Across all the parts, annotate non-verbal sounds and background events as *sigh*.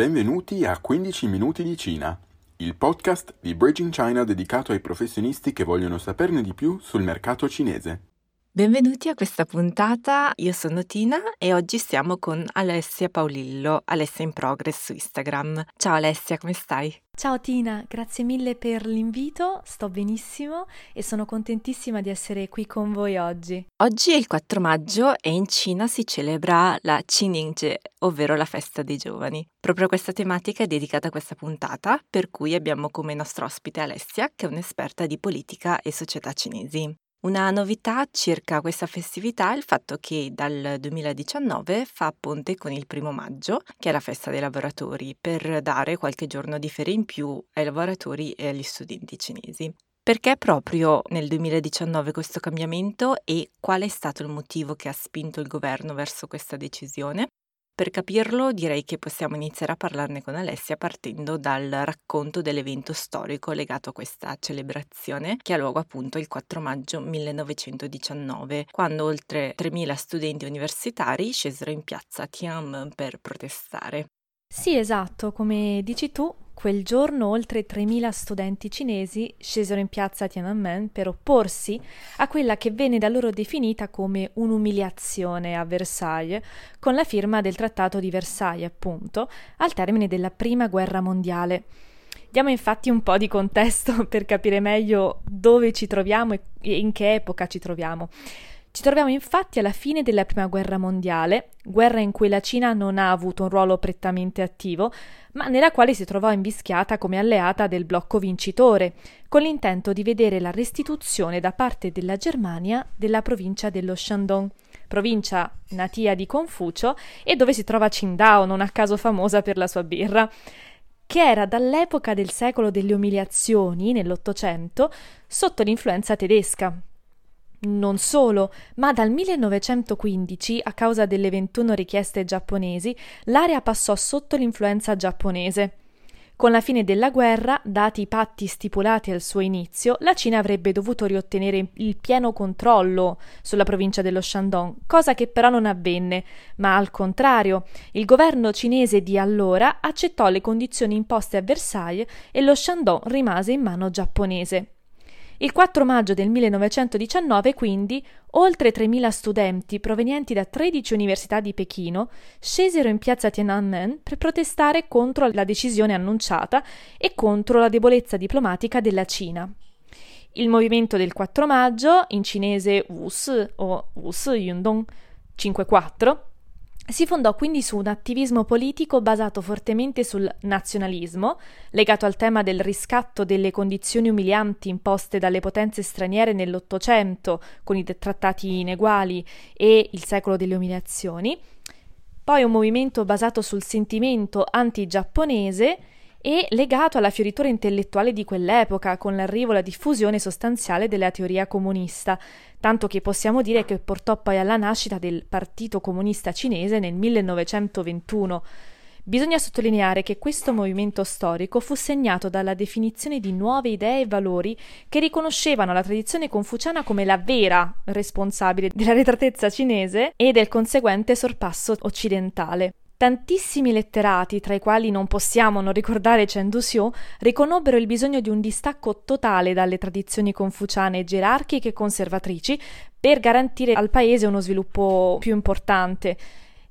Benvenuti a 15 minuti di Cina, il podcast di Bridging China dedicato ai professionisti che vogliono saperne di più sul mercato cinese. Benvenuti a questa puntata, io sono Tina e oggi siamo con Alessia Paolillo, Alessia in Progress su Instagram. Ciao Alessia, come stai? Ciao Tina, grazie mille per l'invito, sto benissimo e sono contentissima di essere qui con voi oggi. Oggi è il 4 maggio e in Cina si celebra la Qingyinzhe, ovvero la festa dei giovani. Proprio questa tematica è dedicata a questa puntata, per cui abbiamo come nostra ospite Alessia, che è un'esperta di politica e società cinesi. Una novità circa questa festività è il fatto che dal 2019 fa ponte con il primo maggio, che è la festa dei lavoratori, per dare qualche giorno di ferie in più ai lavoratori e agli studenti cinesi. Perché proprio nel 2019 questo cambiamento e qual è stato il motivo che ha spinto il governo verso questa decisione? Per capirlo direi che possiamo iniziare a parlarne con Alessia partendo dal racconto dell'evento storico legato a questa celebrazione che ha luogo appunto il 4 maggio 1919, quando oltre 3.000 studenti universitari scesero in piazza Tiananmen per protestare. Sì, esatto, come dici tu, quel giorno oltre 3.000 studenti cinesi scesero in piazza Tiananmen per opporsi a quella che venne da loro definita come un'umiliazione a Versailles, con la firma del Trattato di Versailles, appunto, al termine della Prima Guerra Mondiale. Diamo infatti un po' di contesto *laughs* per capire meglio dove ci troviamo e in che epoca ci troviamo. Ci troviamo infatti alla fine della Prima Guerra Mondiale, guerra in cui la Cina non ha avuto un ruolo prettamente attivo, ma nella quale si trovò invischiata come alleata del blocco vincitore, con l'intento di vedere la restituzione da parte della Germania della provincia dello Shandong, provincia natia di Confucio e dove si trova Qingdao, non a caso famosa per la sua birra che era dall'epoca del secolo delle umiliazioni, nell'Ottocento, sotto l'influenza tedesca. Non solo, ma dal 1915, a causa delle 21 richieste giapponesi, l'area passò sotto l'influenza giapponese. Con la fine della guerra, dati i patti stipulati al suo inizio, la Cina avrebbe dovuto riottenere il pieno controllo sulla provincia dello Shandong, cosa che però non avvenne, ma al contrario, il governo cinese di allora accettò le condizioni imposte a Versailles e lo Shandong rimase in mano giapponese. Il 4 maggio del 1919, quindi, oltre 3.000 studenti provenienti da 13 università di Pechino scesero in piazza Tiananmen per protestare contro la decisione annunciata e contro la debolezza diplomatica della Cina. Il movimento del 4 maggio, in cinese Wusi o Wusi Yundong 54, si fondò quindi su un attivismo politico basato fortemente sul nazionalismo, legato al tema del riscatto delle condizioni umilianti imposte dalle potenze straniere nell'Ottocento, con i trattati ineguali e il secolo delle umiliazioni, poi un movimento basato sul sentimento anti-giapponese e legato alla fioritura intellettuale di quell'epoca, con l'arrivo e la diffusione sostanziale della teoria comunista, tanto che possiamo dire che portò poi alla nascita del Partito Comunista Cinese nel 1921. Bisogna sottolineare che questo movimento storico fu segnato dalla definizione di nuove idee e valori che riconoscevano la tradizione confuciana come la vera responsabile della retratezza cinese e del conseguente sorpasso occidentale. Tantissimi letterati, tra i quali non possiamo non ricordare Chen Duxiu, riconobbero il bisogno di un distacco totale dalle tradizioni confuciane gerarchiche e conservatrici per garantire al paese uno sviluppo più importante.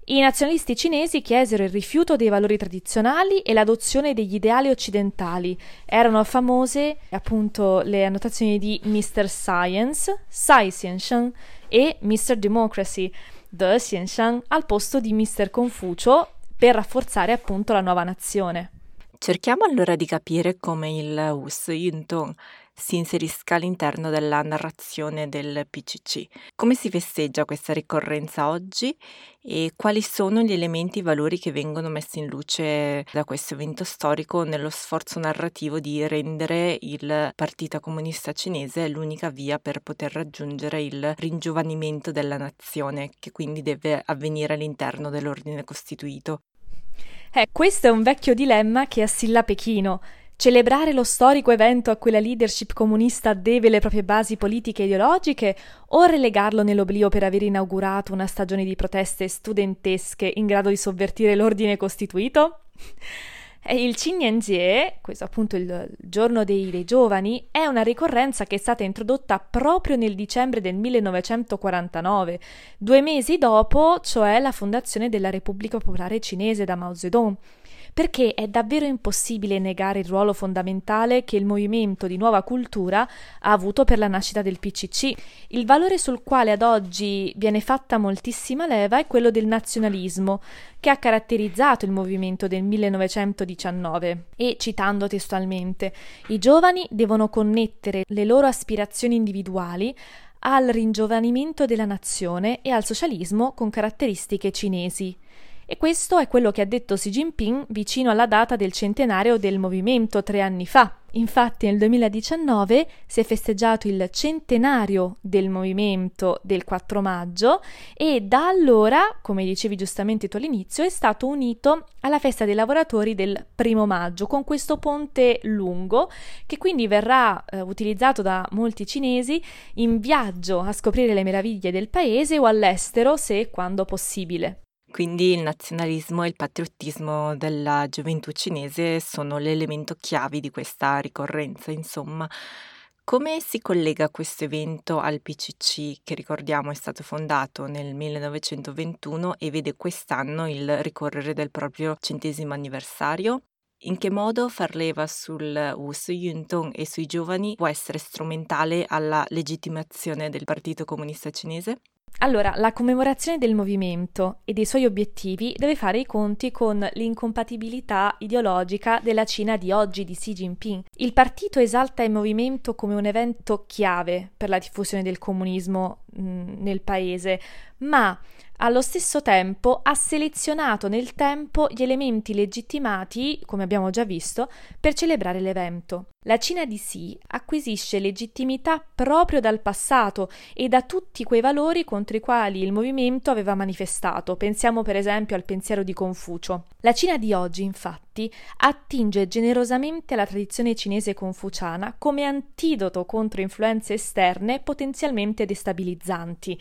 I nazionalisti cinesi chiesero il rifiuto dei valori tradizionali e l'adozione degli ideali occidentali. Erano famose appunto le annotazioni di Mr. Science, Sai Xiansheng e Mr. Democracy De Xianshang al posto di Mr. Confucio per rafforzare appunto la nuova nazione. Cerchiamo allora di capire come il Wus Yintong si inserisca all'interno della narrazione del PCC. Come si festeggia questa ricorrenza oggi e quali sono gli elementi e i valori che vengono messi in luce da questo evento storico nello sforzo narrativo di rendere il Partito Comunista Cinese l'unica via per poter raggiungere il ringiovanimento della nazione, che quindi deve avvenire all'interno dell'ordine costituito. Eh, questo è un vecchio dilemma che assilla Pechino Celebrare lo storico evento a cui la leadership comunista deve le proprie basi politiche e ideologiche o relegarlo nell'oblio per aver inaugurato una stagione di proteste studentesche in grado di sovvertire l'ordine costituito? Il Qingnianjie, questo appunto il giorno dei, dei, giovani, è una ricorrenza che è stata introdotta proprio nel dicembre del 1949, due mesi dopo, cioè la fondazione della Repubblica Popolare Cinese da Mao Zedong perché è davvero impossibile negare il ruolo fondamentale che il movimento di nuova cultura ha avuto per la nascita del PCC. Il valore sul quale ad oggi viene fatta moltissima leva è quello del nazionalismo, che ha caratterizzato il movimento del 1919 e, citando testualmente, i giovani devono connettere le loro aspirazioni individuali al ringiovanimento della nazione e al socialismo con caratteristiche cinesi. E questo è quello che ha detto Xi Jinping vicino alla data del centenario del movimento tre anni fa. Infatti nel 2019 si è festeggiato il centenario del movimento del 4 maggio e da allora, come dicevi giustamente tu all'inizio, è stato unito alla festa dei lavoratori del primo maggio con questo ponte lungo che quindi verrà eh, utilizzato da molti cinesi in viaggio a scoprire le meraviglie del paese o all'estero se e quando possibile. Quindi il nazionalismo e il patriottismo della gioventù cinese sono l'elemento chiave di questa ricorrenza, insomma. Come si collega questo evento al PCC, che ricordiamo è stato fondato nel 1921 e vede quest'anno il ricorrere del proprio centesimo anniversario? In che modo far leva sul Wus Yuntong e sui giovani può essere strumentale alla legittimazione del Partito Comunista Cinese? Allora, la commemorazione del movimento e dei suoi obiettivi deve fare i conti con l'incompatibilità ideologica della Cina di oggi di Xi Jinping. Il partito esalta il movimento come un evento chiave per la diffusione del comunismo nel paese, ma allo stesso tempo ha selezionato nel tempo gli elementi legittimati, come abbiamo già visto, per celebrare l'evento. La Cina di Xi acquisisce legittimità proprio dal passato e da tutti quei valori contro i quali il movimento aveva manifestato. Pensiamo per esempio al pensiero di Confucio. La Cina di oggi, infatti, attinge generosamente alla tradizione cinese confuciana come antidoto contro influenze esterne potenzialmente destabilizzanti.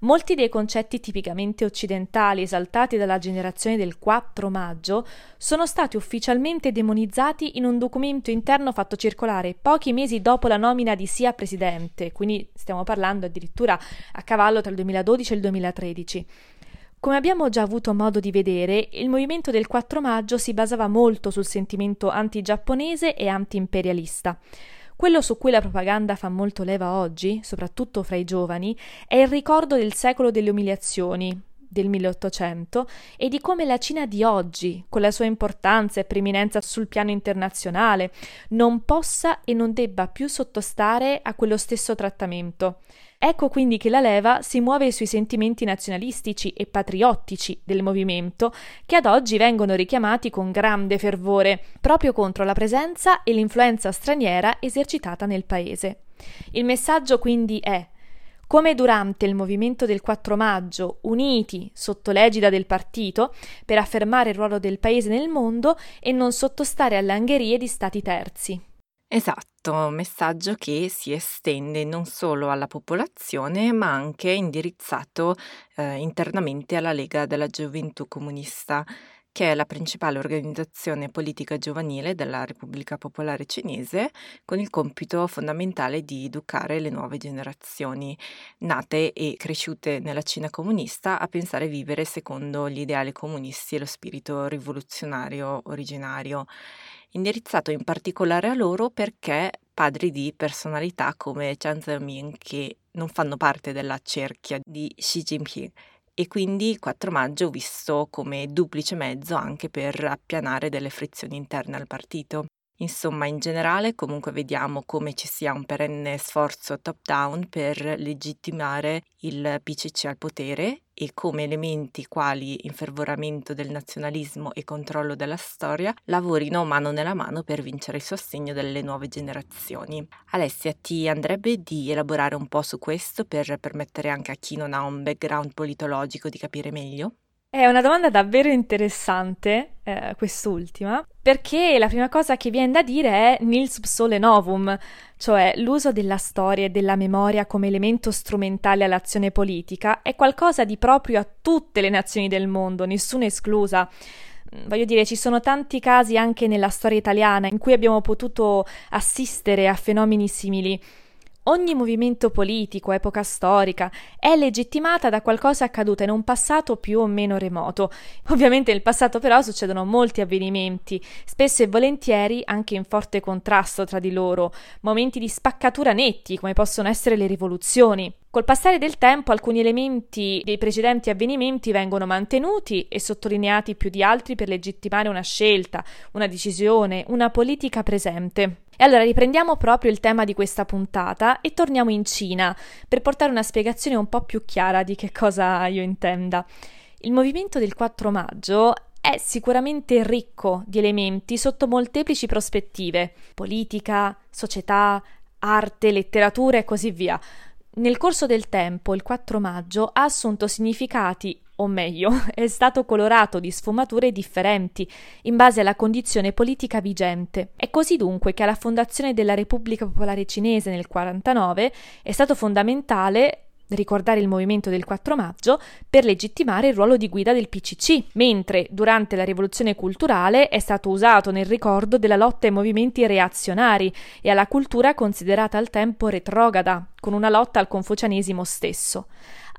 Molti dei concetti tipicamente occidentali esaltati dalla generazione del 4 maggio sono stati ufficialmente demonizzati in un documento interno fatto circolare pochi mesi dopo la nomina di Sia presidente, quindi stiamo parlando addirittura a cavallo tra il 2012 e il 2013. Come abbiamo già avuto modo di vedere, il movimento del 4 maggio si basava molto sul sentimento anti-giapponese e anti-imperialista. Quello su cui la propaganda fa molto leva oggi, soprattutto fra i giovani, è il ricordo del secolo delle umiliazioni, del 1800 e di come la Cina di oggi, con la sua importanza e preeminenza sul piano internazionale, non possa e non debba più sottostare a quello stesso trattamento. Ecco quindi che la leva si muove sui sentimenti nazionalistici e patriottici del movimento, che ad oggi vengono richiamati con grande fervore, proprio contro la presenza e l'influenza straniera esercitata nel paese. Il messaggio quindi è come durante il movimento del 4 maggio, uniti sotto l'egida del partito per affermare il ruolo del paese nel mondo e non sottostare alle angherie di stati terzi. Esatto, messaggio che si estende non solo alla popolazione, ma anche indirizzato eh, internamente alla Lega della Gioventù Comunista, che è la principale organizzazione politica giovanile della Repubblica Popolare Cinese, con il compito fondamentale di educare le nuove generazioni, nate e cresciute nella Cina comunista, a pensare e vivere secondo gli ideali comunisti e lo spirito rivoluzionario originario indirizzato in particolare a loro perché padri di personalità come Jiang Zemin che non fanno parte della cerchia di Xi Jinping e quindi il 4 maggio visto come duplice mezzo anche per appianare delle frizioni interne al partito. Insomma, in generale comunque vediamo come ci sia un perenne sforzo top-down per legittimare il PCC al potere e come elementi quali infervoramento del nazionalismo e controllo della storia lavorino mano nella mano per vincere il sostegno delle nuove generazioni. Alessia, ti andrebbe di elaborare un po' su questo per permettere anche a chi non ha un background politologico di capire meglio? È una domanda davvero interessante, eh, quest'ultima, perché la prima cosa che viene da dire è nils sole novum, cioè l'uso della storia e della memoria come elemento strumentale all'azione politica, è qualcosa di proprio a tutte le nazioni del mondo, nessuna esclusa. Voglio dire, ci sono tanti casi anche nella storia italiana in cui abbiamo potuto assistere a fenomeni simili. Ogni movimento politico, epoca storica, è legittimata da qualcosa accaduto in un passato più o meno remoto. *laughs* Ovviamente nel passato però succedono molti avvenimenti, spesso e volentieri anche in forte contrasto tra di loro, momenti di spaccatura netti, come possono essere le rivoluzioni. Col passare del tempo alcuni elementi dei precedenti avvenimenti vengono mantenuti e sottolineati più di altri per legittimare una scelta, una decisione, una politica presente. E allora riprendiamo proprio il tema di questa puntata e torniamo in Cina per portare una spiegazione un po' più chiara di che cosa io intenda. Il movimento del 4 maggio è sicuramente ricco di elementi sotto molteplici prospettive, politica, società, arte, letteratura e così via. Nel corso del tempo il 4 maggio ha assunto significati, o meglio, *laughs* è stato colorato di sfumature differenti in base alla condizione politica vigente. È così dunque che alla fondazione della Repubblica Popolare Cinese nel 49 è stato fondamentale ricordare il movimento del 4 maggio per legittimare il ruolo di guida del PCC, mentre durante la rivoluzione culturale è stato usato nel ricordo della lotta ai movimenti reazionari e alla cultura considerata al tempo retrograda, con una lotta al confucianesimo stesso.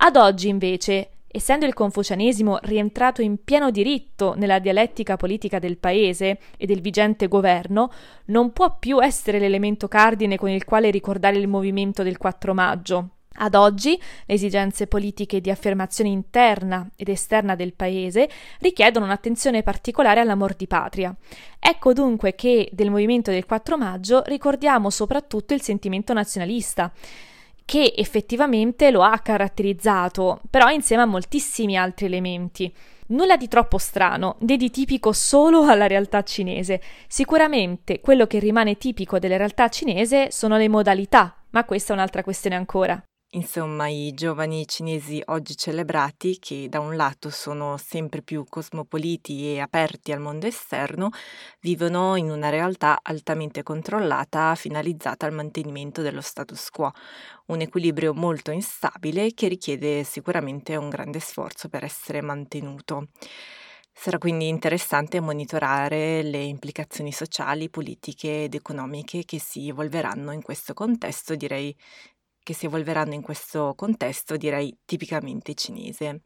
Ad oggi, invece, essendo il confucianesimo rientrato in pieno diritto nella dialettica politica del paese e del vigente governo, non può più essere l'elemento cardine con il quale ricordare il movimento del 4 maggio, ad oggi le esigenze politiche di affermazione interna ed esterna del paese richiedono un'attenzione particolare all'amor di patria. Ecco dunque che del movimento del 4 maggio ricordiamo soprattutto il sentimento nazionalista, che effettivamente lo ha caratterizzato, però insieme a moltissimi altri elementi. Nulla di troppo strano, né di tipico solo *laughs* alla realtà cinese. Sicuramente quello che rimane tipico della realtà cinese sono le modalità, ma questa è un'altra questione ancora. Insomma, i giovani cinesi oggi celebrati, che da un lato sono sempre più cosmopoliti e aperti al mondo esterno, vivono in una realtà altamente controllata finalizzata al mantenimento dello status quo, un equilibrio molto instabile che richiede sicuramente un grande sforzo per essere mantenuto. Sarà quindi interessante monitorare le implicazioni sociali, politiche ed economiche che si evolveranno in questo contesto, direi che si evolveranno in questo contesto, direi tipicamente cinese.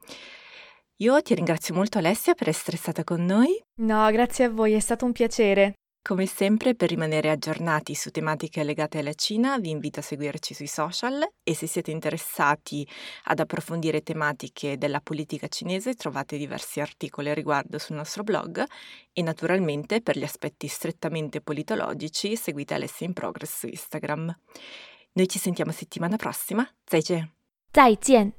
Io ti ringrazio molto Alessia per essere stata con noi. No, grazie a voi, è stato un piacere. Come sempre, per rimanere aggiornati su tematiche legate alla Cina, vi invito a seguirci sui social e se siete interessati ad approfondire tematiche della politica cinese trovate diversi articoli a riguardo sul nostro blog e naturalmente per gli aspetti strettamente politologici seguite Alessia in Progress su Instagram. Noi ci sentiamo settimana prossima. 再见。再见。